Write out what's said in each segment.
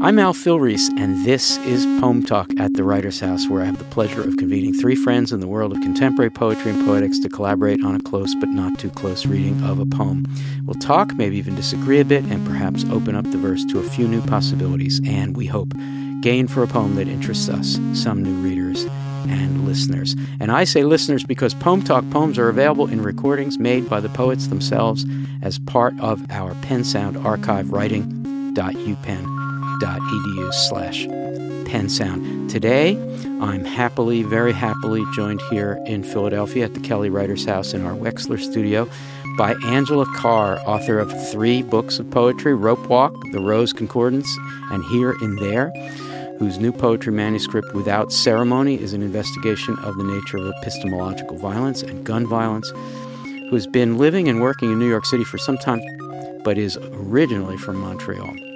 I'm Al Filreis, and this is Poem Talk at the Writer's House, where I have the pleasure of convening three friends in the world of contemporary poetry and poetics to collaborate on a close but not too close reading of a poem. We'll talk, maybe even disagree a bit, and perhaps open up the verse to a few new possibilities, and we hope gain for a poem that interests us, some new readers and listeners. And I say listeners because Poem Talk poems are available in recordings made by the poets themselves as part of our PennSound archive writing.upenn edu slash pensound. Today, I'm happily, very happily joined here in Philadelphia at the Kelly Writers House in our Wexler studio by Angela Carr, author of three books of poetry Rope Walk, The Rose Concordance, and Here and There, whose new poetry manuscript, Without Ceremony, is an investigation of the nature of epistemological violence and gun violence, who has been living and working in New York City for some time, but is originally from Montreal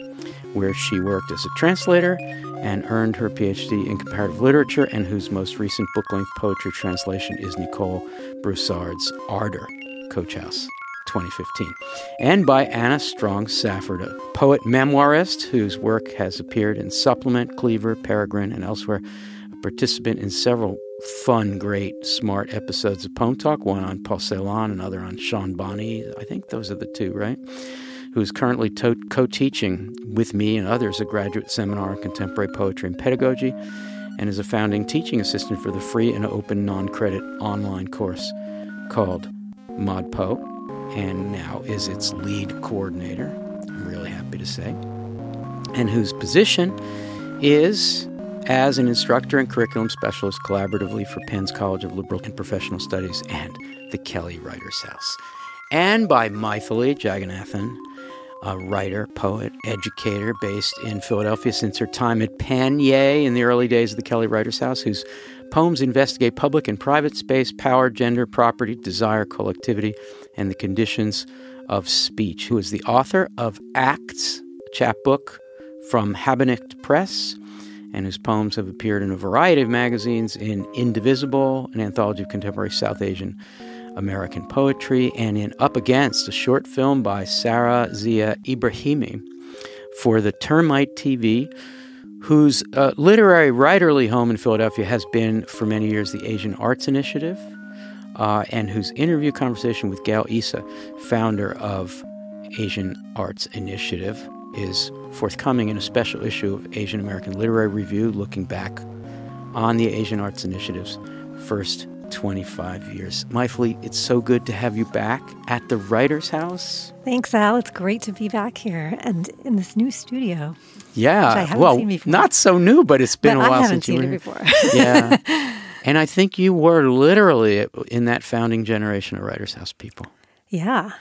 where she worked as a translator and earned her PhD in comparative literature, and whose most recent book length poetry translation is Nicole Brossard's Ardor, Coach House. 2015, and by Anna Strong Safford, a poet memoirist whose work has appeared in Supplement, Cleaver, Peregrine, and elsewhere, a participant in several fun, great, smart episodes of Poem Talk, one on Paul Celan, another on Sean Bonney. I think those are the two, right? Who's currently to- co teaching with me and others a graduate seminar in contemporary poetry and pedagogy, and is a founding teaching assistant for the free and open non credit online course called ModPo, and now is its lead coordinator. I'm really happy to say. And whose position is as an instructor and curriculum specialist collaboratively for Penn's College of Liberal and Professional Studies and the Kelly Writers House. And by Mytili Jagannathan, a writer, poet, educator based in Philadelphia since her time at Yay in the early days of the Kelly Writers House, whose poems investigate public and private space, power, gender, property, desire, collectivity, and the conditions of speech, who is the author of Acts, a chapbook from Habenicht Press, and whose poems have appeared in a variety of magazines in Indivisible, an anthology of contemporary South Asian American poetry, and in Up Against, a short film by Sarah Zia Ebrahimi for the Termite TV, whose uh, literary writerly home in Philadelphia has been for many years the Asian Arts Initiative, uh, and whose interview conversation with Gayle Isa, founder of Asian Arts Initiative, is forthcoming in a special issue of Asian American Literary Review looking back on the Asian Arts Initiative's first 25 years. Mytili, it's so good to have you back at the Writer's House. Thanks, Al. It's great to be back here and in this new studio. Yeah, well, not so new, but it's been but a while since you were here. before. yeah, and I think you were literally in that founding generation of Writer's House people. Yeah.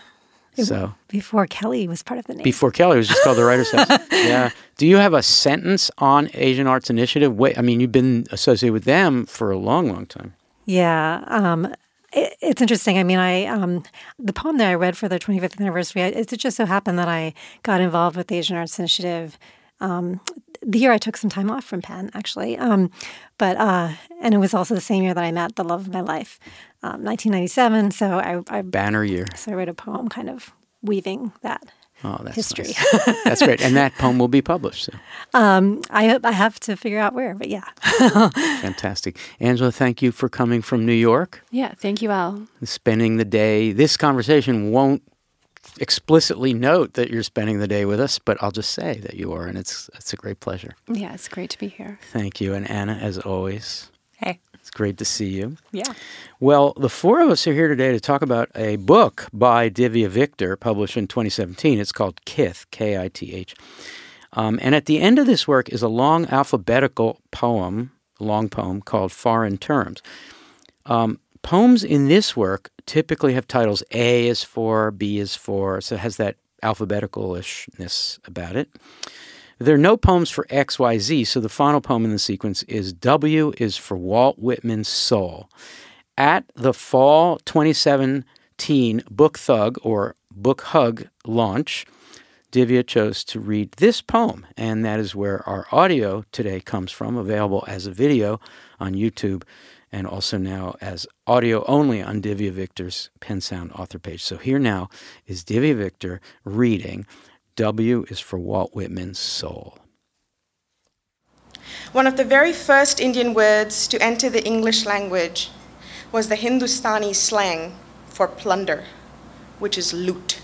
So before Kelly was part of the name. Before Kelly was just called the Writers House. yeah. Do you have a sentence on Asian Arts Initiative? Wait, I mean, you've been associated with them for a long, long time. Yeah. Um, it, it's interesting. I mean, I um, the poem that I read for the 25th anniversary, it just so happened that I got involved with the Asian Arts Initiative um, the year I took some time off from Penn, actually. Um, but uh, and it was also the same year that I met the love of my life, um, 1997. So I, I banner year. So I wrote a poem, kind of weaving that Oh, that's history. Nice. that's great, and that poem will be published. So. Um, I I have to figure out where, but yeah. Fantastic, Angela. Thank you for coming from New York. Yeah, thank you, Al. Spending the day. This conversation won't explicitly note that you're spending the day with us, but I'll just say that you are, and it's it's a great pleasure. Yeah, it's great to be here. Thank you, and Anna, as always. Hey. Great to see you. Yeah. Well, the four of us are here today to talk about a book by Divya Victor, published in 2017. It's called Kith, K I T H. Um, and at the end of this work is a long alphabetical poem, long poem called Foreign Terms. Um, poems in this work typically have titles A is for, B is for, so it has that alphabetical-ishness about it. There are no poems for XYZ, so the final poem in the sequence is W is for Walt Whitman's Soul. At the fall 2017 Book Thug or Book Hug launch, Divya chose to read this poem, and that is where our audio today comes from, available as a video on YouTube and also now as audio only on Divya Victor's PennSound author page. So here now is Divya Victor reading W is for Walt Whitman's soul. One of the very first Indian words to enter the English language was the Hindustani slang for plunder, which is loot.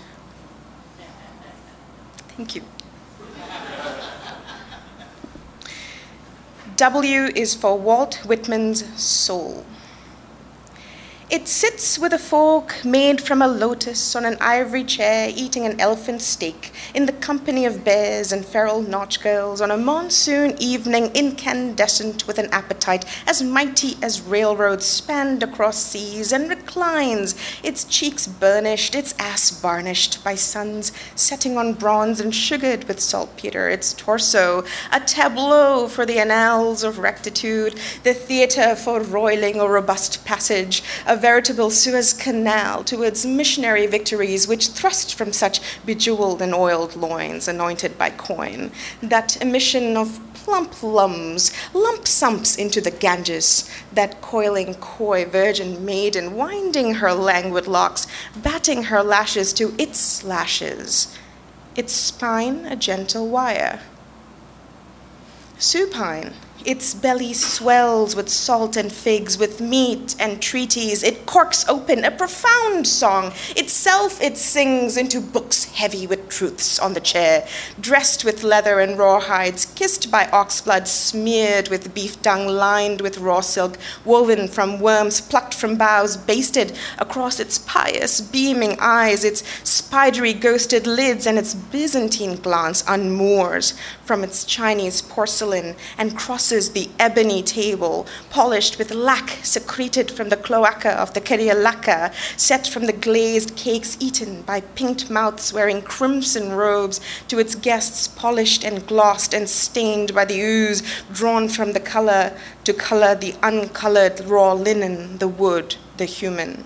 Thank you. W is for Walt Whitman's soul. It sits with a fork made from a lotus on an ivory chair, eating an elephant steak in the company of bears and feral nautch girls on a monsoon evening, incandescent with an appetite as mighty as railroads spanned across seas, and reclines, its cheeks burnished, its ass varnished by suns setting on bronze and sugared with saltpeter, its torso a tableau for the annals of rectitude, the theatre for roiling a robust passage, a veritable Suez Canal towards missionary victories which thrust from such bejeweled and oiled loins anointed by coin, that emission of plump lums, lump sumps into the Ganges, that coiling coy virgin maiden winding her languid locks, batting her lashes to its lashes, its spine a gentle wire. Supine its belly swells with salt and figs, with meat and treaties. It corks open a profound song. Itself it sings into books heavy with truths on the chair, dressed with leather and rawhides, kissed by oxblood, smeared with beef dung, lined with raw silk, woven from worms, plucked from boughs, basted across its pious, beaming eyes, its spidery, ghosted lids, and its Byzantine glance unmoors from its Chinese porcelain and the ebony table, polished with lac secreted from the cloaca of the Kerria lacca, set from the glazed cakes eaten by pinked mouths wearing crimson robes, to its guests polished and glossed and stained by the ooze drawn from the color to color the uncolored raw linen, the wood, the human.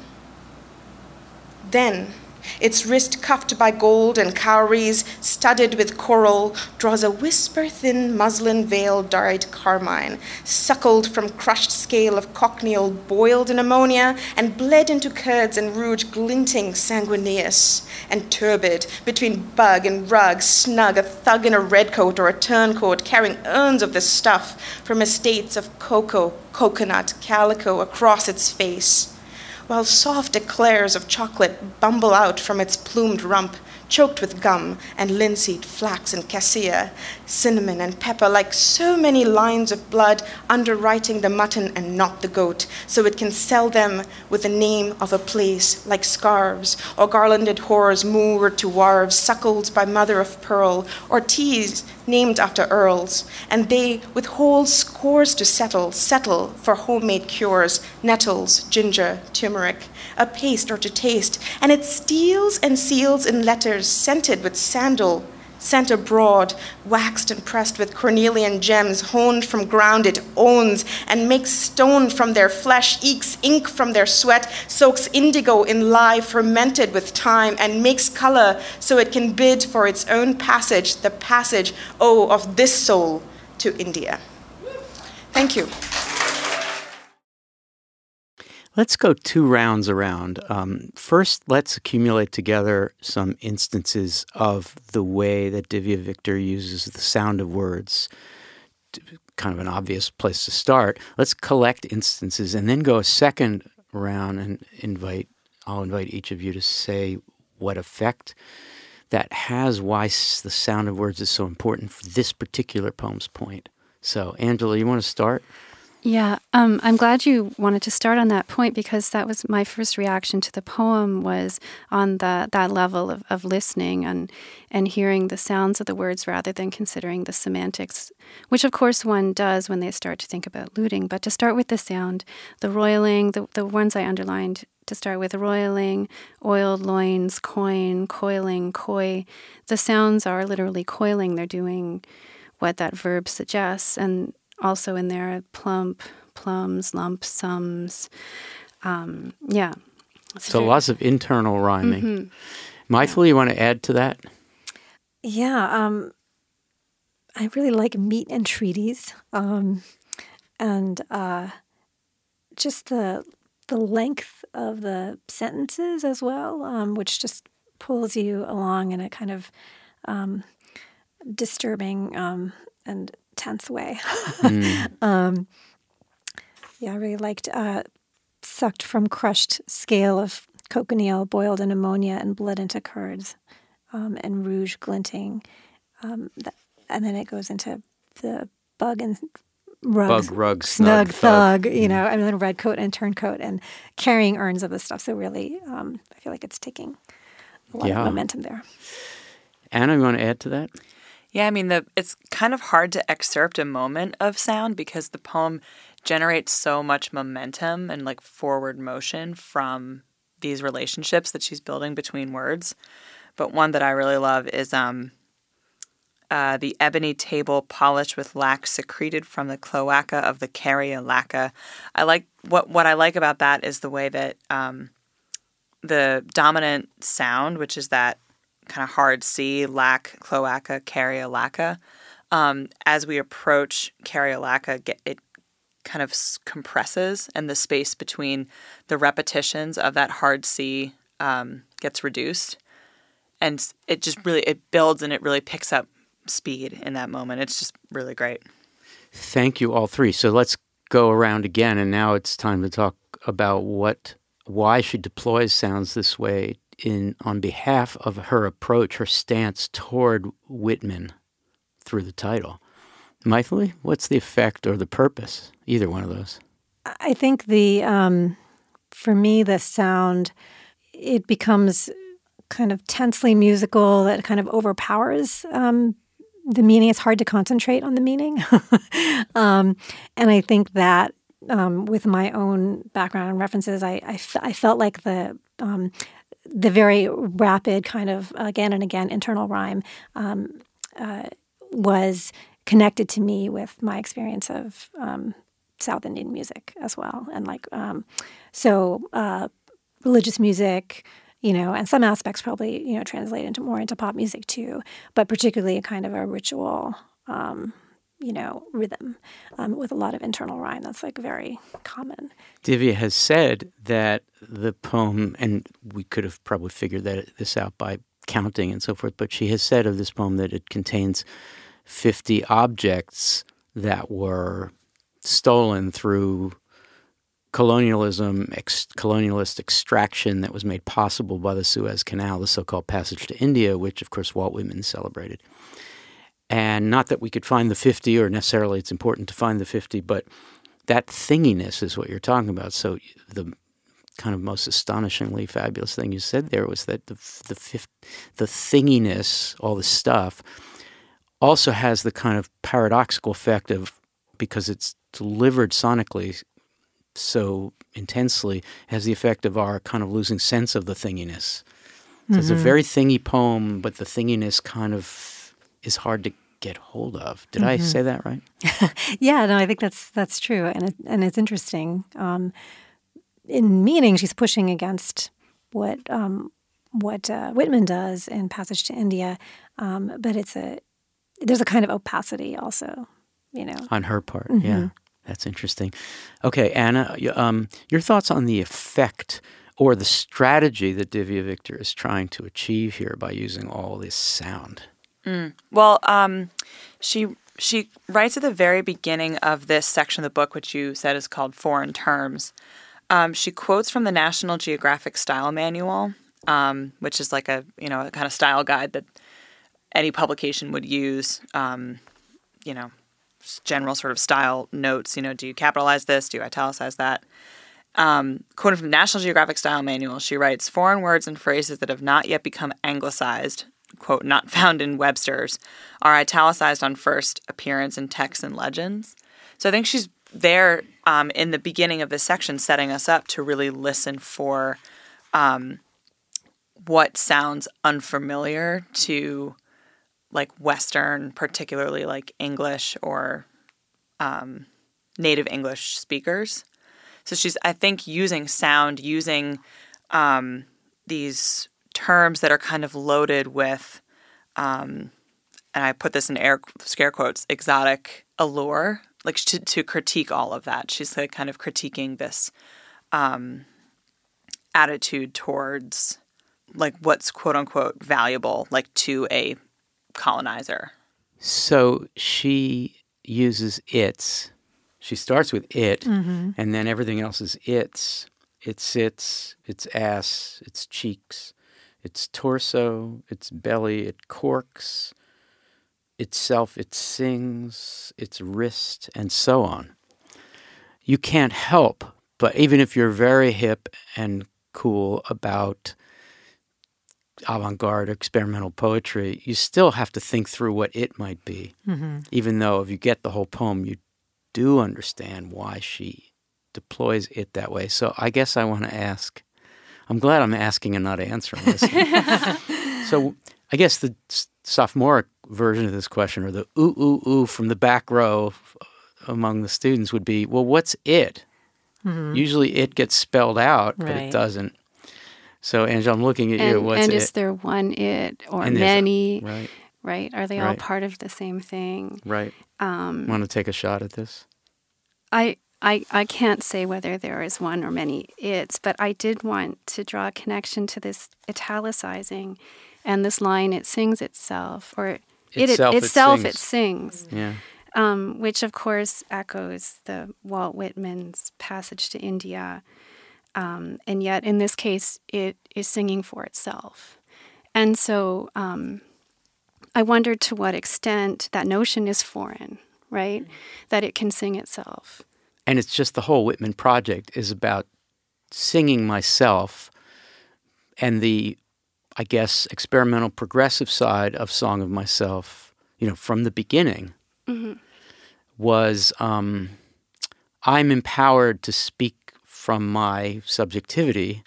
Then, its wrist cuffed by gold and cowries, studded with coral, draws a whisper thin muslin veil dyed carmine, suckled from crushed scale of cochineal, boiled in ammonia, and bled into curds and rouge glinting sanguineous and turbid, between bug and rug, snug, a thug in a red coat or a turncoat, carrying urns of the stuff from estates of cocoa, coconut, calico across its face while soft eclairs of chocolate bumble out from its plumed rump, choked with gum and linseed, flax, and cassia, cinnamon and pepper, like so many lines of blood underwriting the mutton and not the goat, so it can sell them with the name of a place, like scarves, or garlanded whores moored to wharves, suckled by mother of pearl, or teas named after earls, and they, with whole scores to settle, settle for homemade cures, nettles, ginger, turmeric, a paste or to taste, and it steals and seals in letters scented with sandal, sent abroad, waxed and pressed with cornelian gems, honed from ground it owns, and makes stone from their flesh, ekes ink from their sweat, soaks indigo in lye fermented with time, and makes color so it can bid for its own passage, the passage, oh, of this soul to India. Thank you. Let's go two rounds around. Um, first, let's accumulate together some instances of the way that Divya Victor uses the sound of words. Kind of an obvious place to start. Let's collect instances and then go a second round and invite. I'll invite each of you to say what effect that has, why the sound of words is so important for this particular poem's point. So, Angela, you want to start? Yeah, um, I'm glad you wanted to start on that point because that was my first reaction to the poem was on the, that level of, of listening and and hearing the sounds of the words rather than considering the semantics, which of course one does when they start to think about looting. But to start with the sound, the roiling, the, the ones I underlined to start with roiling, oiled loins, coin, coiling, coy. The sounds are literally coiling. They're doing what that verb suggests. And also in there plump, plums, lump sums. Um, yeah. So very... lots of internal rhyming. Mm-hmm. Mytili, you want to add to that? Yeah. Um, I really like meat and treaties. Um, and uh, just the the length of the sentences as well, um, which just pulls you along in a kind of um, disturbing um, and tense way. Mm. um, yeah, I really liked uh, sucked from crushed scale of cochineal boiled in ammonia and blood into curds um, and rouge glinting. Um, that, and then it goes into the bug and rug, bug rug, snug, snug thug, thug, you know, and then red coat and turncoat and carrying urns of this stuff. So really, um, I feel like it's taking a lot yeah. of momentum there. Anna, you want to add to that? Yeah, I mean, the it's kind of hard to excerpt a moment of sound because the poem generates so much momentum and like forward motion from these relationships that she's building between words. But one that I really love is um, uh, the ebony table polished with lac secreted from the cloaca of the Kerria lacca. I like what what I like about that is the way that um, the dominant sound, which is that kind of hard C, lac, cloaca, Kerria lacca. Um, as we approach Kerria lacca, it kind of compresses, and the space between the repetitions of that hard C um, gets reduced, and it just really it builds and it really picks up speed in that moment. It's just really great. Thank you, all three. So let's go around again, and now it's time to talk about what why she deploys sounds this way in on behalf of her approach, her stance toward Whitman through the title. Mytili, what's the effect or the purpose? Either one of those. I think the um, for me the sound it becomes kind of tensely musical that kind of overpowers um, the meaning. It's hard to concentrate on the meaning. um, and I think that um, with my own background and references, I, I, f- I felt like the um, the very rapid kind of again and again internal rhyme um, uh, was connected to me with my experience of um, South Indian music as well, and like um, so uh, religious music, you know, and some aspects probably you know translate into more into pop music too, but particularly a kind of a ritual, um, you know, rhythm um, with a lot of internal rhyme. That's like very common. Divya has said that the poem, and we could have probably figured that this out by counting and so forth, but she has said of this poem that it contains 50 objects that were stolen through colonialism, ex- colonialist extraction that was made possible by the Suez Canal, the so called passage to India, which, of course, Walt Whitman celebrated. And not that we could find the 50, or necessarily it's important to find the 50, but that thinginess is what you're talking about. So the kind of most astonishingly fabulous thing you said there was that the the, the thinginess, all the stuff, also has the kind of paradoxical effect of because it's delivered sonically so intensely has the effect of our kind of losing sense of the thinginess. So mm-hmm. It's a mm-hmm. very thingy poem, but the thinginess kind of is hard to get hold of. Did mm-hmm. I say that right? yeah, no, I think that's that's true, and it, and it's interesting. Um, in meaning, she's pushing against what um, what uh, Whitman does in Passage to India, um, but it's a there's a kind of opacity also, you know. On her part, mm-hmm. yeah. That's interesting. Okay, Anna, um, your thoughts on the effect or the strategy that Divya Victor is trying to achieve here by using all this sound? Mm. Well, um, she she writes at the very beginning of this section of the book, which you said is called Foreign Terms. Um, she quotes from the National Geographic Style Manual, um, which is like a you know a kind of style guide that any publication would use, um, you know, general sort of style notes. You know, do you capitalize this? Do you italicize that? Um, quoted from the National Geographic Style Manual, she writes Foreign words and phrases that have not yet become anglicized, quote, not found in Webster's, are italicized on first appearance in texts and legends. So I think she's there um, in the beginning of this section setting us up to really listen for um, what sounds unfamiliar to like Western, particularly like English or um, native English speakers. So she's, I think, using sound, using um, these terms that are kind of loaded with, um, and I put this in air scare quotes, exotic allure, like to, to critique all of that. She's like kind of critiquing this um, attitude towards like what's quote unquote valuable, like to a colonizer. So she uses its. She starts with it, and then everything else is its. Its its, its ass, its cheeks, its torso, its belly, it corks, itself, it sings, its wrist, and so on. You can't help, but even if you're very hip and cool about avant garde experimental poetry, you still have to think through what it might be. Mm-hmm. Even though if you get the whole poem, you do understand why she deploys it that way. So I guess I want to ask. I'm glad I'm asking and not answering this. so I guess the s- sophomoric version of this question, or the ooh ooh ooh from the back row among the students, would be, well, what's it? Usually it gets spelled out, but it doesn't. So Angela, I'm looking at you. And, What's and it? is there one it or And there's a- many? right, right? Are they all part of the same thing? right. Um, Want to take a shot at this? I, I, I can't say whether there is one or many it's, but I did want to draw a connection to this italicizing and this line, it sings itself, or Itself, it, it itself sings. it sings, Yeah. um, which of course echoes the Walt Whitman's passage to India. Um, and yet, in this case, it is singing for itself. And so um, I wondered to what extent that notion is foreign, right? That it can sing itself. And it's just the whole Whitman project is about singing myself and the I guess experimental progressive side of Song of Myself, you know, from the beginning was um, I'm empowered to speak from my subjectivity.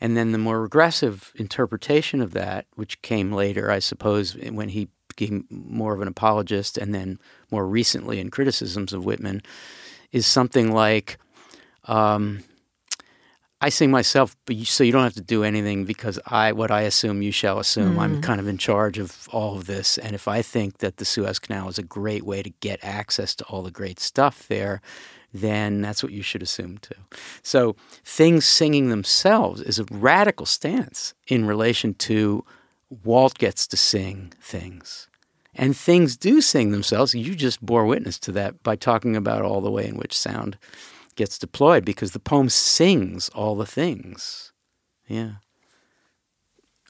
And then the more regressive interpretation of that, which came later, I suppose, when he became more of an apologist and then more recently in criticisms of Whitman, is something like um, I sing myself, but you, so you don't have to do anything because I what I assume you shall assume. I'm kind of in charge of all of this, and if I think that the Suez Canal is a great way to get access to all the great stuff there, then that's what you should assume too. So things singing themselves is a radical stance in relation to Walt gets to sing things. And things do sing themselves. You just bore witness to that by talking about all the way in which sound gets deployed because the poem sings all the things. Yeah.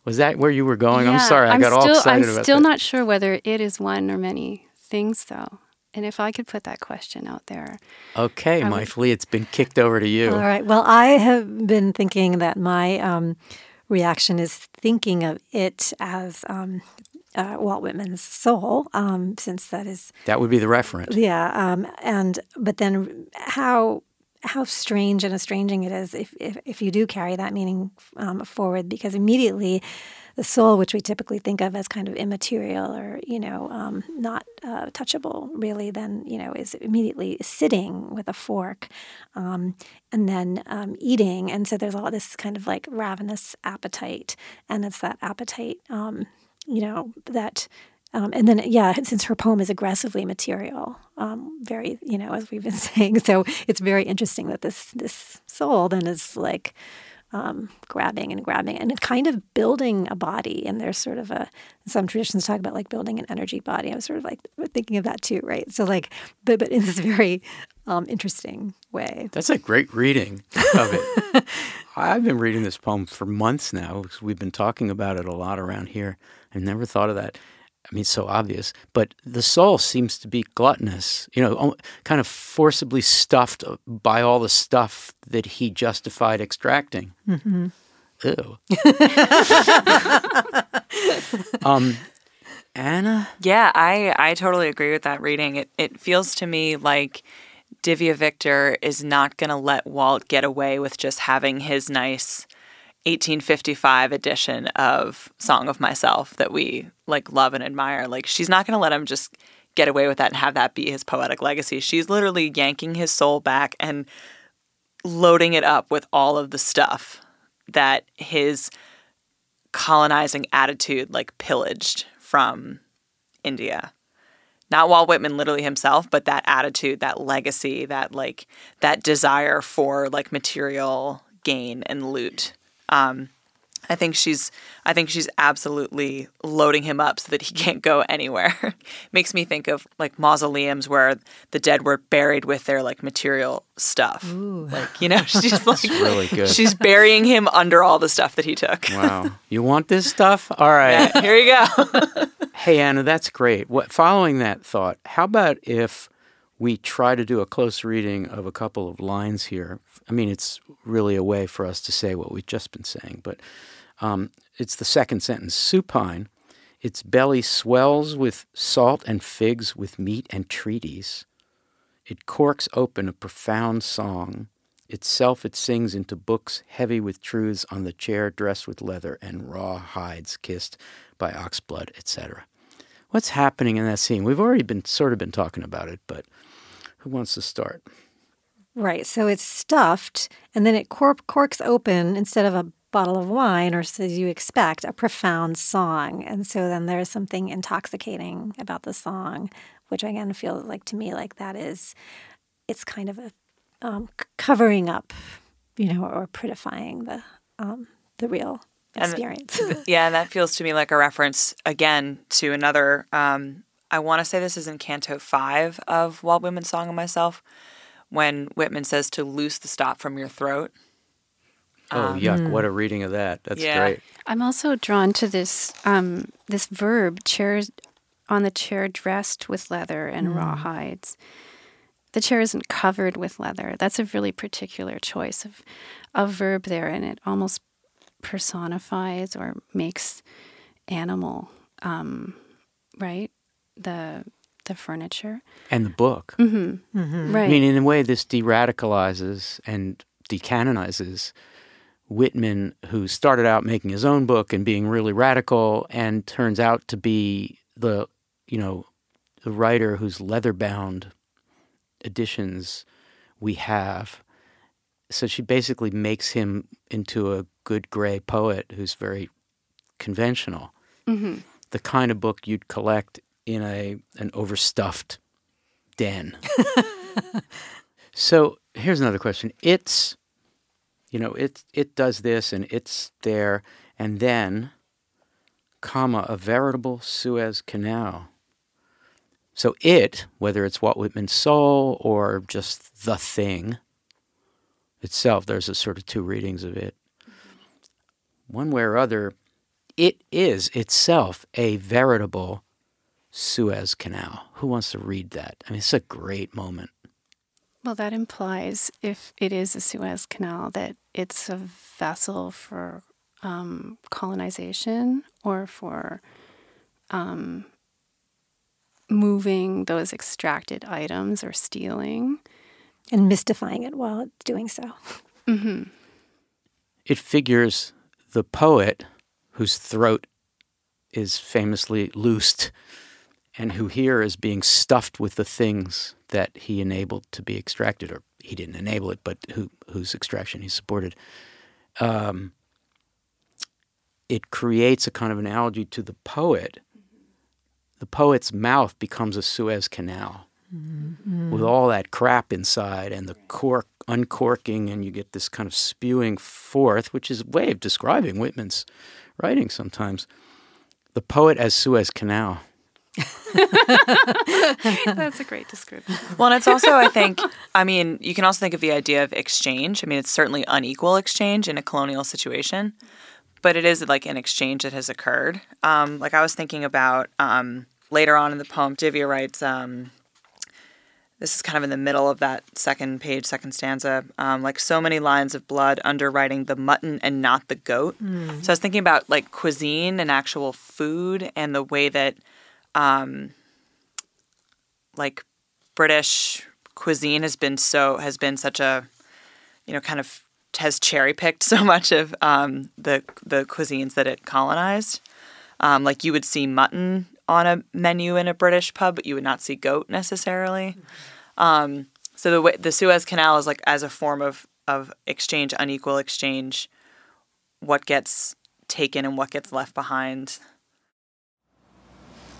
Was that where you were going? I'm sorry, I got all excited. I'm about still that. not sure whether it is one or many things, though. And if I could put that question out there, Okay, I would- Mytili, it's been kicked over to you. All right. Well, I have been thinking that my um, reaction is thinking of it as um, uh, Walt Whitman's soul, um, since that is That would be the referent. yeah. Um, and but then how how strange and estranging it is if if, if you do carry that meaning um, forward, because immediately the soul, which we typically think of as kind of immaterial or you know um, not uh, touchable, really then you know is immediately sitting with a fork, um, and then um, eating, and so there's all this kind of like ravenous appetite, and it's that appetite, um, you know that. Um, and then, yeah, since her poem is aggressively material, um, very, you know, as we've been saying, so it's very interesting that this this soul then is like um, grabbing and grabbing and kind of building a body. And there's sort of a some traditions talk about like building an energy body. I was sort of like thinking of that too, right? So like, but but in this very um, interesting way. That's a great reading of it. I've been reading this poem for months now because we've been talking about it a lot around here. I've never thought of that. I mean, it's so obvious, but the soul seems to be gluttonous, you know, kind of forcibly stuffed by all the stuff that he justified extracting. Mm-hmm. Ew. um, Anna? Yeah, I I totally agree with that reading. It it feels to me like Divya Victor is not going to let Walt get away with just having his nice 1855 edition of Song of Myself that we like love and admire. Like she's not going to let him just get away with that and have that be his poetic legacy. She's literally yanking his soul back and loading it up with all of the stuff that his colonizing attitude like pillaged from India. Not Walt Whitman literally himself, but that attitude, that legacy, that like that desire for like material gain and loot. Um, I think she's I think she's absolutely loading him up so that he can't go anywhere. Makes me think of like mausoleums where the dead were buried with their like material stuff. Ooh. Like, you know, she's like really good. she's burying him under all the stuff that he took. Wow. You want this stuff? All right. Yeah, here you go. Hey, Anna, that's great. What, following that thought, how about if we try to do a close reading of a couple of lines here? I mean, it's really a way for us to say what we've just been saying, but um, it's the second sentence. Supine, its belly swells with salt and figs, with meat and treaties. It corks open a profound song. Itself it sings into books heavy with truths on the chair dressed with leather and raw hides kissed by oxblood, etc. What's happening in that scene? We've already been sort of been talking about it, but who wants to start? Right. So it's stuffed, and then it cork- corks open instead of a bottle of wine, or as you expect, a profound song. And so then there's something intoxicating about the song, which again feels like to me like that is, it's kind of a um, c- covering up, you know, or prettifying the um, the real And- experience. yeah, and that feels to me like a reference again to another. Um, I want to say this is in Canto Five of Walt Whitman's Song of Myself, when Whitman says to loose the stop from your throat. Oh, yuck! What a reading of that. That's Yeah. great. I'm also drawn to this um, this verb chairs on the chair dressed with leather and raw hides. The chair isn't covered with leather. That's a really particular choice of of verb there, and it almost personifies or makes animal, um, right? The the furniture, And the book. right? I mean, in a way, this de-radicalizes and decanonizes Whitman, who started out making his own book and being really radical, and turns out to be the, you know, the writer whose leather-bound editions we have. So she basically makes him into a good gray poet who's very conventional. hmm The kind of book you'd collect in a an overstuffed den. so here's another question. It's you know, it it does this and it's there and then comma a veritable Suez Canal. So it, whether it's Walt Whitman's soul or just the thing itself, there's a sort of two readings of it. Mm-hmm. One way or other, it is itself a veritable Suez Canal. Who wants to read that? I mean, it's a great moment. Well, that implies if it is a Suez Canal that it's a vessel for um, colonization or for um, moving those extracted items or stealing. and mystifying it while it's doing so. hmm It figures the poet whose throat is famously loosed and who here is being stuffed with the things that he enabled to be extracted, or he didn't enable it, but who, whose extraction he supported. Um, it creates a kind of analogy to the poet. The poet's mouth becomes a Suez Canal with all that crap inside and the cork uncorking, and you get this kind of spewing forth, which is a way of describing Whitman's writing sometimes. The poet as Suez Canal. That's a great description. Well, and it's also, I think, I mean, you can also think of the idea of exchange. I mean, it's certainly unequal exchange in a colonial situation, but it is like an exchange that has occurred. Um, like I was thinking about um, later on in the poem, Divya writes, um, this is kind of in the middle of that second page, second stanza, um, like so many lines of blood underwriting the mutton and not the goat. So I was thinking about like cuisine and actual food and the way that um, like British cuisine has been so has been such a you know kind of has cherry picked so much of um, the the cuisines that it colonized. Um, like you would see mutton on a menu in a British pub, but you would not see goat necessarily. Um, so the the Suez Canal is like as a form of of exchange, unequal exchange. What gets taken and what gets left behind.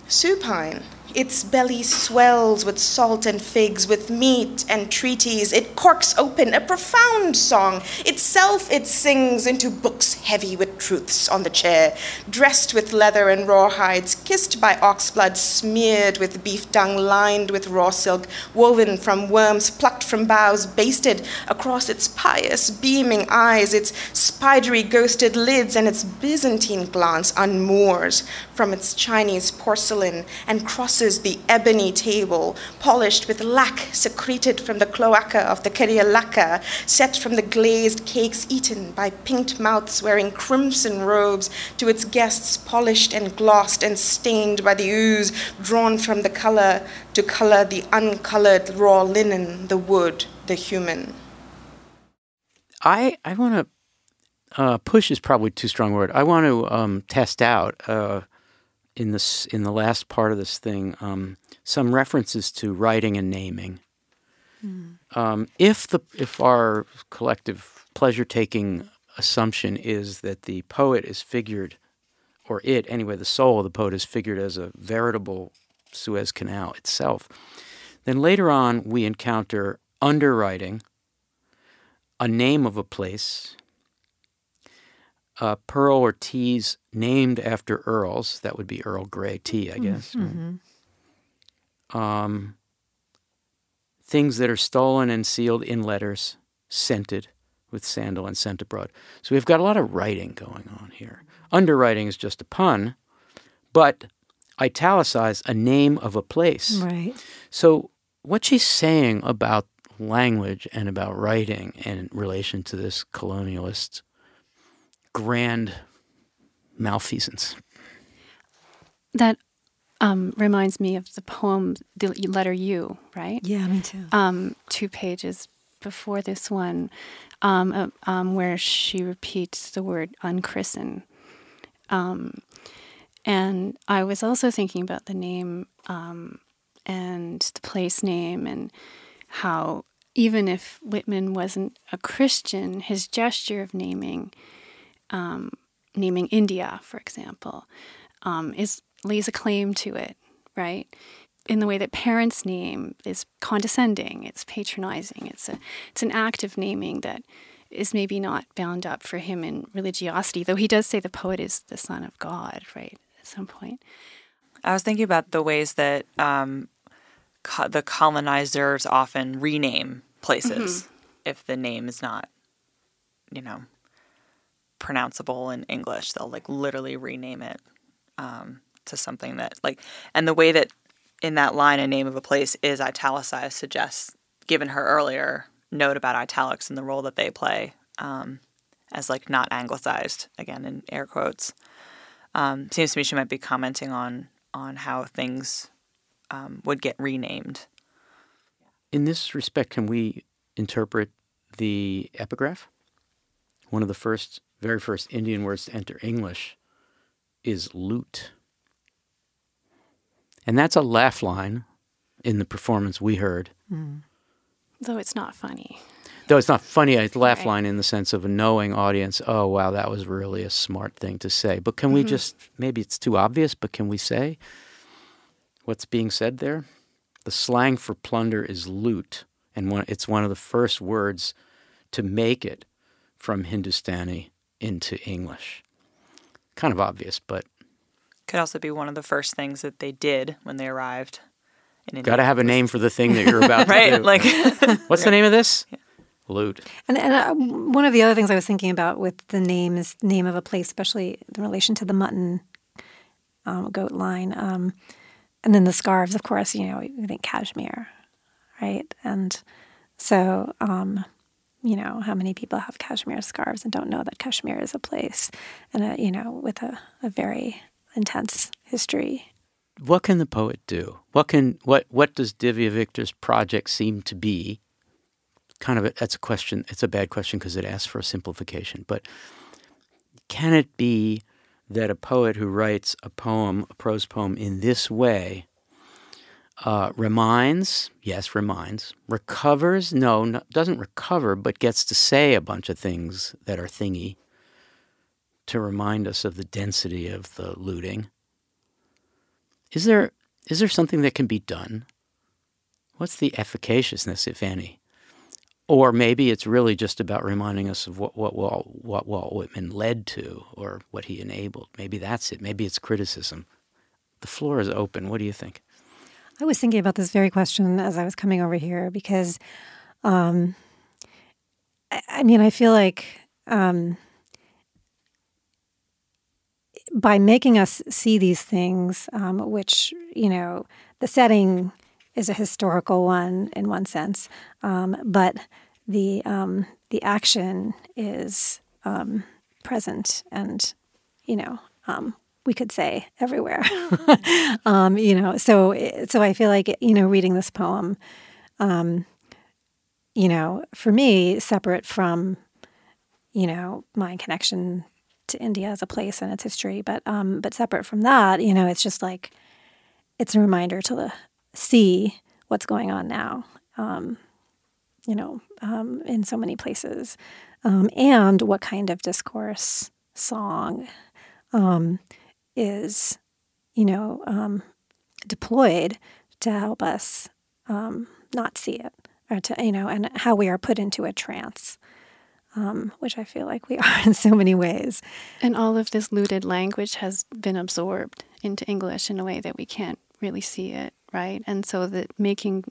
Supine, Its belly swells with salt and figs, with meat and treaties. It corks open a profound song. Itself it sings into books heavy with truths on the chair, dressed with leather and raw hides, kissed by oxblood, smeared with beef dung, lined with raw silk, woven from worms plucked from boughs, basted across its pious, beaming eyes, its spidery, ghosted lids, and its Byzantine glance unmoors from its Chinese porcelain and crosses the ebony table, polished with lac secreted from the cloaca of the Kerria lacca, set from the glazed cakes eaten by pinked mouths wearing crimson robes, to its guests polished and glossed and stained by the ooze drawn from the color to color the uncolored raw linen, the wood, the human. I I want to uh, push is probably too strong a word. I want to um, test out uh, in this in the last part of this thing um, some references to writing and naming. Mm. Um, if the if our collective pleasure taking assumption is that the poet is figured, or it anyway, the soul of the poet is figured as a veritable Suez Canal itself, then later on we encounter underwriting a name of a place uh, Pearl or teas named after earls. That would be Earl Grey tea, I guess. Mm-hmm. Um, things that are stolen and sealed in letters, scented with sandal and sent abroad. So we've got a lot of writing going on here. Underwriting is just a pun, but italicize a name of a place. Right. So what she's saying about language and about writing in relation to this colonialist grand malfeasance. That um, reminds me of the poem, the letter U, right? Yeah, me too. Um, two pages before this one, um, uh, um, where she repeats the word unchristen. Um, and I was also thinking about the name um, and the place name and how even if Whitman wasn't a Christian, his gesture of naming um, naming India, for example, um, is lays a claim to it, right? In the way that parents name is condescending, it's patronizing, it's a it's an act of naming that is maybe not bound up for him in religiosity, though he does say the poet is the son of God, right? At some point. I was thinking about the ways that um, co- the colonizers often rename places mm-hmm. if the name is not, you know, pronounceable in English. They'll like literally rename it um, to something that like, and the way that in that line a name of a place is italicized suggests, given her earlier note about italics and the role that they play um, as like not anglicized again in air quotes. Um, seems to me she might be commenting on on how things um, would get renamed. In this respect, can we interpret the epigraph? One of the first very first Indian words to enter English is loot. And that's a laugh line in the performance we heard. Mm. Though it's not funny. Though it's not funny, a laugh right. line in the sense of a knowing audience, oh, wow, that was really a smart thing to say. But can mm-hmm. we just, maybe it's too obvious, but can we say what's being said there? The slang for plunder is loot, and one, it's one of the first words to make it from Hindustani into English. Kind of obvious, but could also be one of the first things that they did when they arrived. in Got to have a name for the thing that you're about right? to do. Like, what's the name of this? Yeah. Loot. And, and uh, one of the other things I was thinking about with the name is name of a place, especially in relation to the mutton um, goat line, um, and then the scarves. Of course, you know, we think cashmere, right? And so um, you know, how many people have cashmere scarves and don't know that Kashmir is a place and, a, you know, with a, a very intense history. What can the poet do? What can what what does Divya Victor's project seem to be? Kind of a, that's a question. It's a bad question because it asks for a simplification. But can it be that a poet who writes a poem, a prose poem in this way, uh, reminds, yes, reminds, recovers, no, no, doesn't recover, but gets to say a bunch of things that are thingy to remind us of the density of the looting. Is there is there something that can be done? What's the efficaciousness, if any? Or maybe it's really just about reminding us of what, what, Walt, what Walt Whitman led to or what he enabled. Maybe that's it. Maybe it's criticism. The floor is open. What do you think? I was thinking about this very question as I was coming over here because, um, I, I, mean, I feel like um, by making us see these things, um, which, you know, the setting is a historical one in one sense, um, but the um, the action is um, present and you know we could say everywhere. Um, you know, so so I feel like you know reading this poem, um, you know, for me, separate from you know my connection to India as a place and its history, but but separate from that, you know, it's just like it's a reminder to the see what's going on now, um, you know, um, in so many places, um, and what kind of discourse song um, is, you know, um, deployed to help us um, not see it, or to you know, and how we are put into a trance. Um, which I feel like we are in so many ways. And all of this looted language has been absorbed into English in a way that we can't really see it, right? And so that making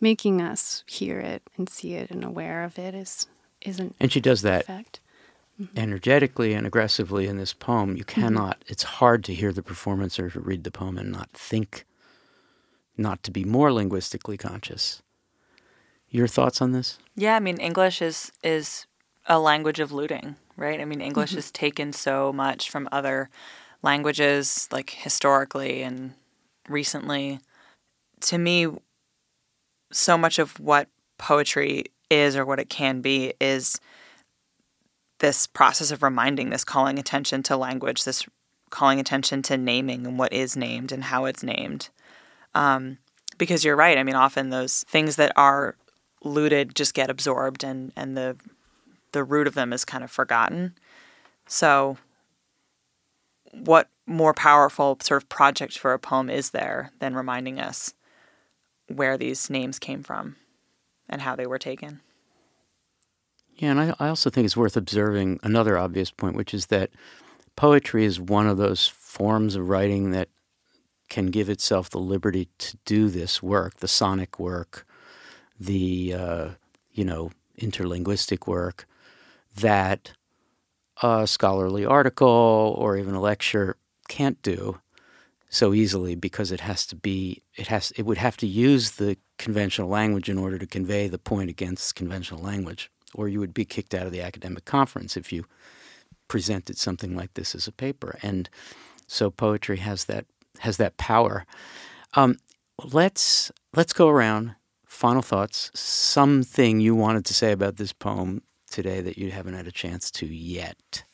making us hear it and see it and aware of it is isn't and she does that mm-hmm. Energetically and aggressively in this poem you mm-hmm. cannot mm-hmm. it's hard to hear the performance or to read the poem and not think not to be more linguistically conscious your thoughts on this yeah i mean english is is a language of looting right i mean english mm-hmm. has taken so much from other languages like historically and recently. To me, so much of what poetry is or what it can be is this process of reminding, this calling attention to language, this calling attention to naming and what is named and how it's named. Um, because you're right. I mean, often those things that are looted just get absorbed and, and the the root of them is kind of forgotten. So what more powerful sort of project for a poem is there than reminding us where these names came from and how they were taken? Yeah, and I, I also think it's worth observing another obvious point, which is that poetry is one of those forms of writing that can give itself the liberty to do this work, the sonic work, the uh, you know interlinguistic work that a scholarly article or even a lecture can't do so easily because it has to be it has it would have to use the conventional language in order to convey the point against conventional language or you would be kicked out of the academic conference if you presented something like this as a paper and so poetry has that has that power um, let's let's go around final thoughts something you wanted to say about this poem today that you haven't had a chance to yet.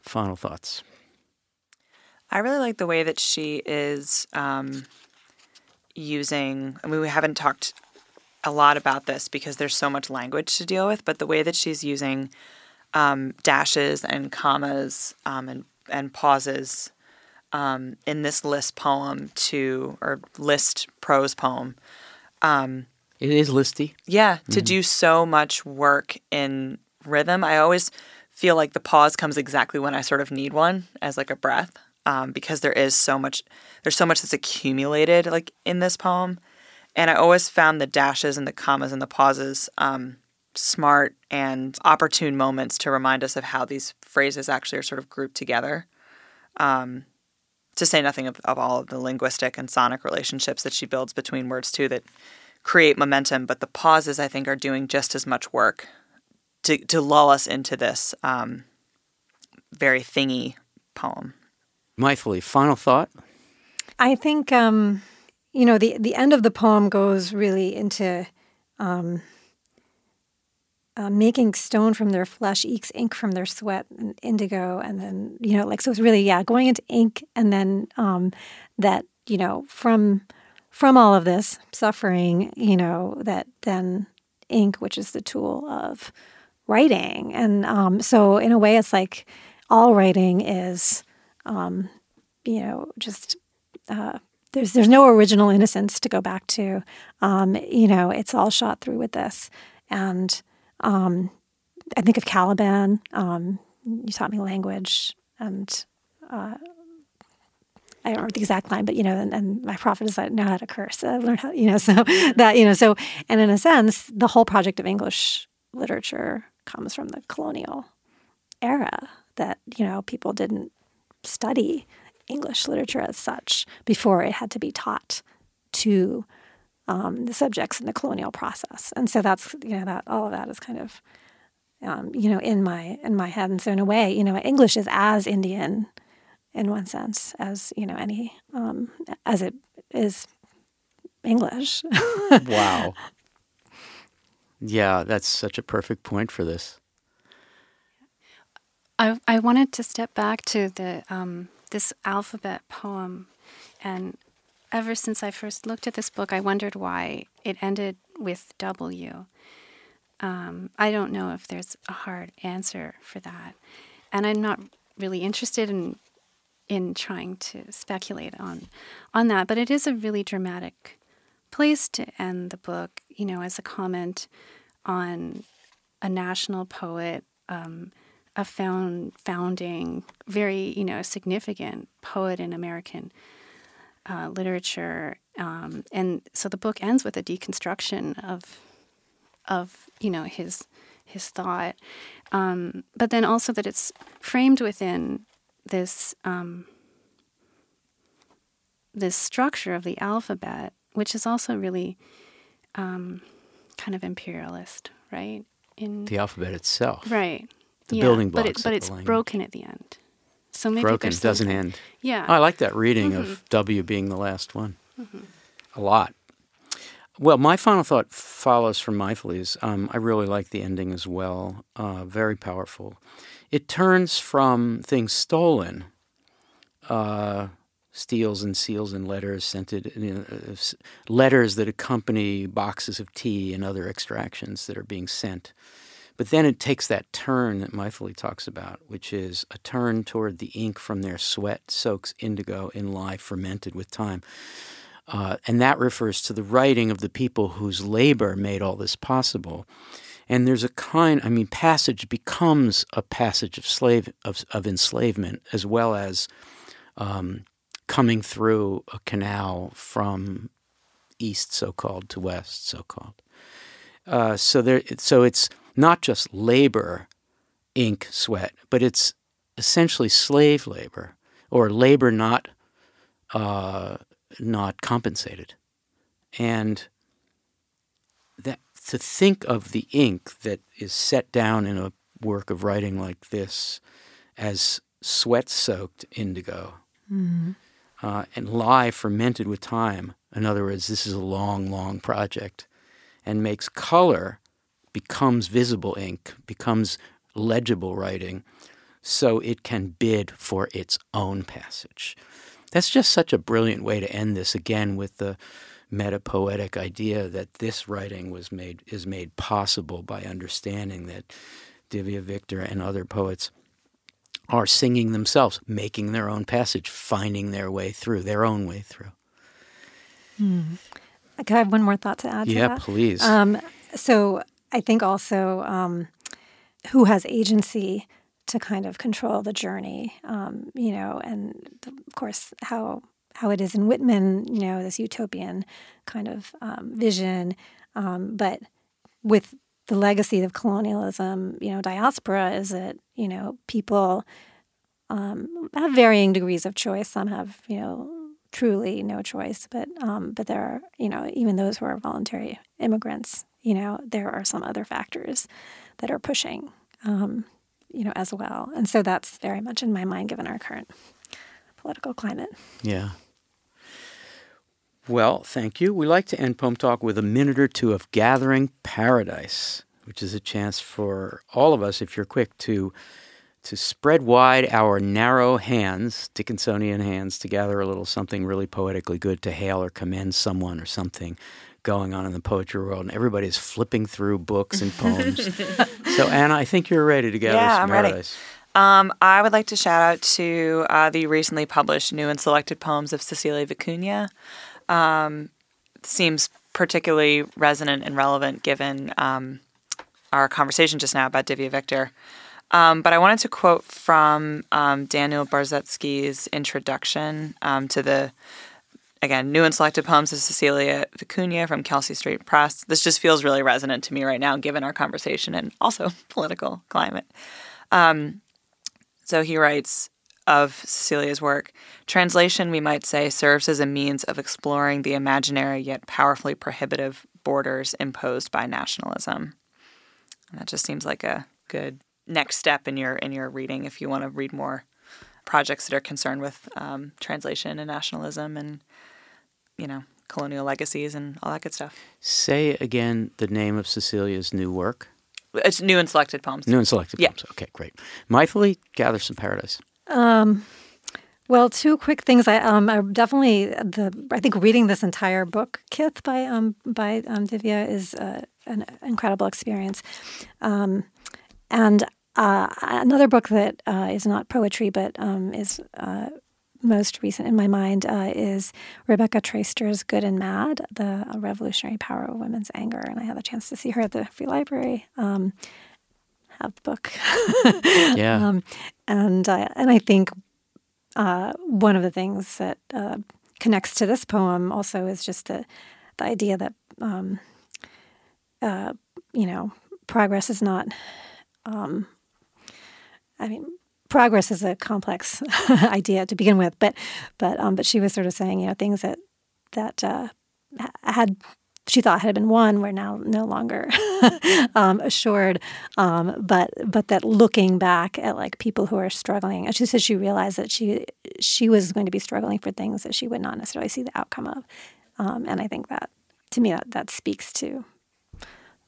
Final thoughts. I really like the way that she is um, using. I mean, we haven't talked a lot about this because there's so much language to deal with, but the way that she's using um, dashes and commas um, and and pauses um, in this list poem to or list prose poem um, it is listy. Yeah, to mm-hmm. do so much work in rhythm. I always feel like the pause comes exactly when I sort of need one as like a breath. Um, because there is so much there's so much that's accumulated like in this poem and i always found the dashes and the commas and the pauses um, smart and opportune moments to remind us of how these phrases actually are sort of grouped together um, to say nothing of, of all of the linguistic and sonic relationships that she builds between words too that create momentum, but the pauses I think are doing just as much work to to lull us into this um, very thingy poem. Mytili, final thought. I think um, you know the the end of the poem goes really into um, uh, making stone from their flesh ekes ink from their sweat and indigo, and then you know like so it's really yeah going into ink, and then um, that you know from from all of this suffering, you know, that then ink, which is the tool of writing. And um, so, in a way, it's like all writing is, um, you know, just uh, there's there's no original innocence to go back to. Um, you know, it's all shot through with this, and um, I think of Caliban. Um, you taught me language, and uh, I don't remember the exact line, but you know, and, and my profit is like know how to curse. I learned how, you know, so that you know, so and in a sense, the whole project of English literature comes from the colonial era that you know people didn't study English literature as such before it had to be taught to um, the subjects in the colonial process, and so that's you know that all of that is kind of um, you know in my in my head, and so in a way, you know, English is as Indian in one sense as you know any um, as it is English. wow. Yeah, that's such a perfect point for this. I, I wanted to step back to the um, this alphabet poem, and ever since I first looked at this book, I wondered why it ended with W. Um, I don't know if there's a hard answer for that, and I'm not really interested in in trying to speculate on on that. But it is a really dramatic place to end the book, you know, as a comment on a national poet, um, a found founding, very you know significant poet in American uh, literature, um, and so the book ends with a deconstruction of of you know his his thought, um, but then also that it's framed within this um, this structure of the alphabet, which is also really um, kind of imperialist, right? In the alphabet itself, right? The yeah, building blocks, but, it, but it's broken at the end. So maybe broken doesn't end. Yeah, oh, I like that reading mm-hmm. of W being the last one. Mm-hmm. A lot. Well, my final thought follows from Mytili's. Um, I really like the ending as well. Uh, very powerful. It turns from things stolen, uh, steals and seals and letters, scented you know, uh, letters that accompany boxes of tea and other extractions that are being sent. But then it takes that turn that Mytili talks about, which is a turn toward the ink from their sweat soaks indigo in lye fermented with time. Uh, and that refers to the writing of the people whose labor made all this possible. And there's a kind, I mean, passage becomes a passage of slave of, of enslavement as well as um, coming through a canal from east, so called, to west, so called. Uh, so there, so it's not just labor, ink, sweat, but it's essentially slave labor or labor not uh, not compensated, and that to think of the ink that is set down in a work of writing like this as sweat soaked indigo mm-hmm. uh, and lye fermented with time. In other words, this is a long, long project and makes color becomes visible ink, becomes legible writing, so it can bid for its own passage. That's just such a brilliant way to end this again with the metapoetic idea that this writing was made is made possible by understanding that Divya Victor and other poets are singing themselves, making their own passage, finding their way through, their own way through. Hmm. I have one more thought to add. Yeah, to please. Um, so I think also um, who has agency to kind of control the journey, um, you know, and of course how how it is in Whitman, you know, this utopian kind of um, vision, um, but with the legacy of colonialism, you know, diaspora is that you know people um, have varying degrees of choice. Some have you know truly no choice, but um, but there are you know even those who are voluntary immigrants, you know, there are some other factors that are pushing um, you know, as well. And so that's very much in my mind given our current political climate. Yeah. Well, thank you. We like to end Poem Talk with a minute or two of Gathering Paradise, which is a chance for all of us, if you're quick, to to spread wide our narrow hands, Dickinsonian hands, to gather a little something really poetically good to hail or commend someone or something going on in the poetry world, and everybody's flipping through books and poems. so, Anna, I think you're ready to gather yeah, some I'm paradise. Um, I would like to shout out to uh, the recently published new and selected poems of Cecilia Vicuña. Um, seems particularly resonant and relevant given um, our conversation just now about Divya Victor. Um, but I wanted to quote from um, Daniel Borzutzky's introduction um, to the, again, new and selected poems of Cecilia Vicuña from Kelsey Street Press. This just feels really resonant to me right now, given our conversation and also political climate. Um, so he writes of Cecilia's work translation, we might say, serves as a means of exploring the imaginary yet powerfully prohibitive borders imposed by nationalism. And that just seems like a good next step in your in your reading if you want to read more projects that are concerned with um, translation and nationalism and you know colonial legacies and all that good stuff. Say again the name of Cecilia's new work. It's new and selected poems. New and selected Yeah. poems. Okay, great. Mytili, gather some paradise. Um, well, two quick things. I um, I definitely the I think reading this entire book, Kith by um by um, Divya, is uh, an incredible experience. Um, and uh, another book that uh, is not poetry but um, is uh, most recent in my mind uh, is Rebecca Traister's Good and Mad, The Revolutionary Power of Women's Anger. And I had the chance to see her at the Free Library. Um, have the book. Yeah. Um, and, I and I think uh, one of the things that uh, connects to this poem also is just the, the idea that, um, uh, you know, progress is not, um, I mean, progress is a complex idea to begin with, but but um, but she was sort of saying, you know, things that that uh, had she thought had been won were now no longer um, assured. Um, but but that looking back at like people who are struggling, she said she realized that she she was going to be struggling for things that she would not necessarily see the outcome of, um, and I think that to me that that speaks to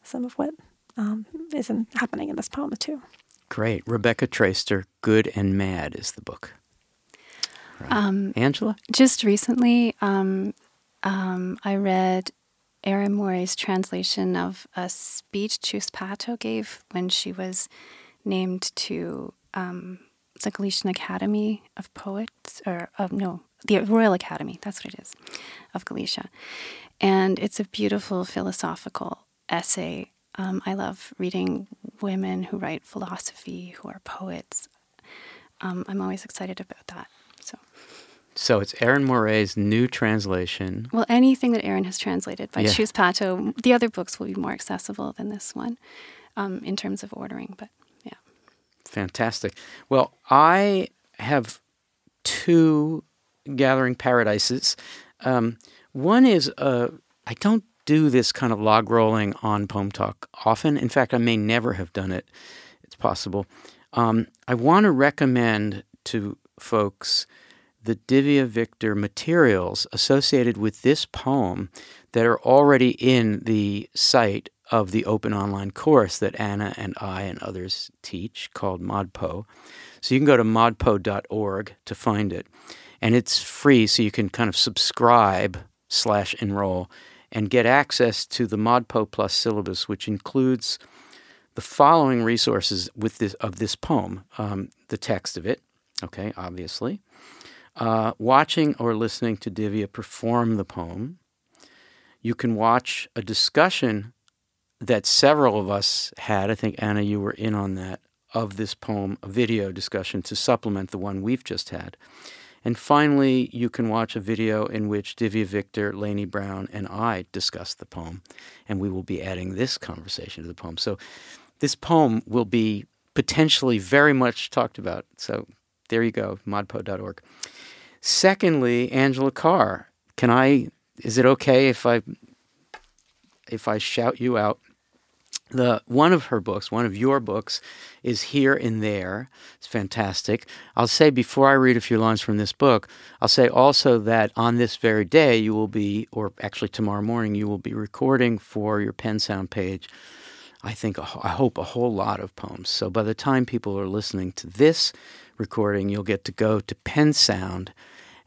some of what um, is in, happening in this poem too. Great. Rebecca Traister, Good and Mad is the book. Right. Um, Angela? Just recently, um, um, I read Erin Moure's translation of a speech Chus Pato gave when she was named to um, the Galician Academy of Poets, or uh, no, the Royal Academy, that's what it is, of Galicia. And it's a beautiful philosophical essay. Um, I love reading women who write philosophy, who are poets. Um, I'm always excited about that. So. So it's Erin Moure's new translation. Well, anything that Erin has translated by Yeah. Chus Pato, the other books will be more accessible than this one um, in terms of ordering. But yeah, Fantastic. Well, I have two gathering paradises. Um, one is uh, I don't do this kind of log rolling on Poem Talk often. In fact, I may never have done it. It's possible. Um, I want to recommend to folks the Divya Victor materials associated with this poem that are already in the site of the open online course that Anna and I and others teach called ModPo. So you can go to modpo.org to find it. And it's free, so you can kind of subscribe slash enroll and get access to the ModPo Plus syllabus, which includes the following resources with this of this poem, um, the text of it, okay, obviously, uh, watching or listening to Divya perform the poem. You can watch a discussion that several of us had. I think Anna, you were in on that of this poem, a video discussion to supplement the one we've just had. And finally, you can watch a video in which Divya Victor, Lainey Brown, and I discuss the poem. And we will be adding this conversation to the poem. So this poem will be potentially very much talked about. So there you go, modpo.org. Secondly, Angela Carr. Can I is it okay if I if I shout you out? The one of her books, one of your books, is here and there. It's fantastic. I'll say before I read a few lines from this book, I'll say also that on this very day you will be, or actually tomorrow morning, you will be recording for your PennSound page. I think I hope a whole lot of poems. So by the time people are listening to this recording, you'll get to go to PennSound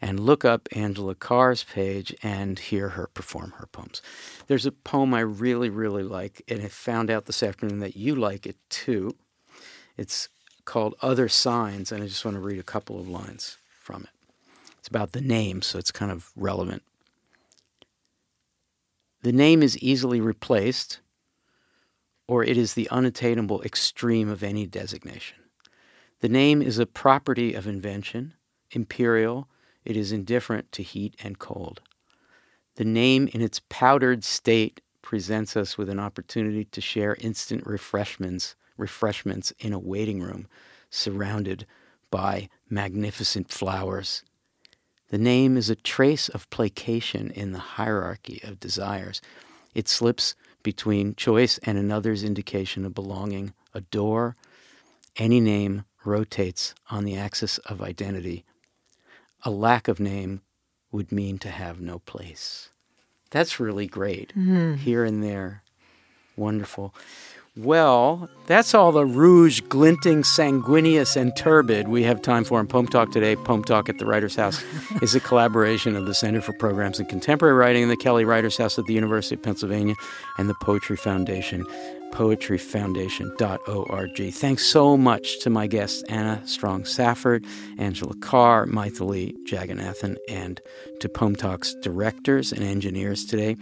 and look up Angela Carr's page and hear her perform her poems. There's a poem I really, really like, and I found out this afternoon that you like it too. It's called Other Signs, and I just want to read a couple of lines from it. It's about the name, so it's kind of relevant. The name is easily replaced, or it is the unattainable extreme of any designation. The name is a property of invention, imperial, it is indifferent to heat and cold. The name in its powdered state presents us with an opportunity to share instant refreshments, refreshments in a waiting room surrounded by magnificent flowers. The name is a trace of placation in the hierarchy of desires. It slips between choice and another's indication of belonging, a door. Any name rotates on the axis of identity. A lack of name would mean to have no place. That's really great. Mm. Here and there. Wonderful. Well, that's all the rouge, glinting, sanguineous, and turbid we have time for in Poem Talk today. Poem Talk at the Writer's House is a collaboration of the Center for Programs in Contemporary Writing and the Kelly Writer's House at the University of Pennsylvania and the Poetry Foundation poetryfoundation.org. Thanks so much to my guests Anna Strong Safford, Angela Carr, Mytili Jagannathan, and to Poem Talk's directors and engineers today,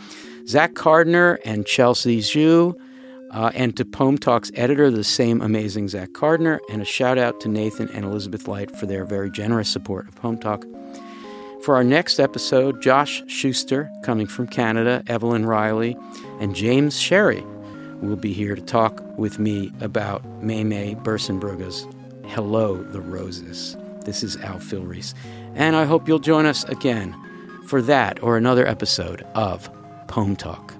Zach Carduner and Chelsea Zhu. Uh, and to Poem Talk's editor, the same amazing Zach Carduner, and a shout out to Nathan and Elizabeth Light for their very generous support of Poem Talk. For our next episode, Josh Schuster, coming from Canada, Evelyn Reilly, and James Sherry will be here to talk with me about Mei-mei Berssenbrugge's Hello, the Roses. This is Al Filreis. And I hope you'll join us again for that or another episode of Poem Talk.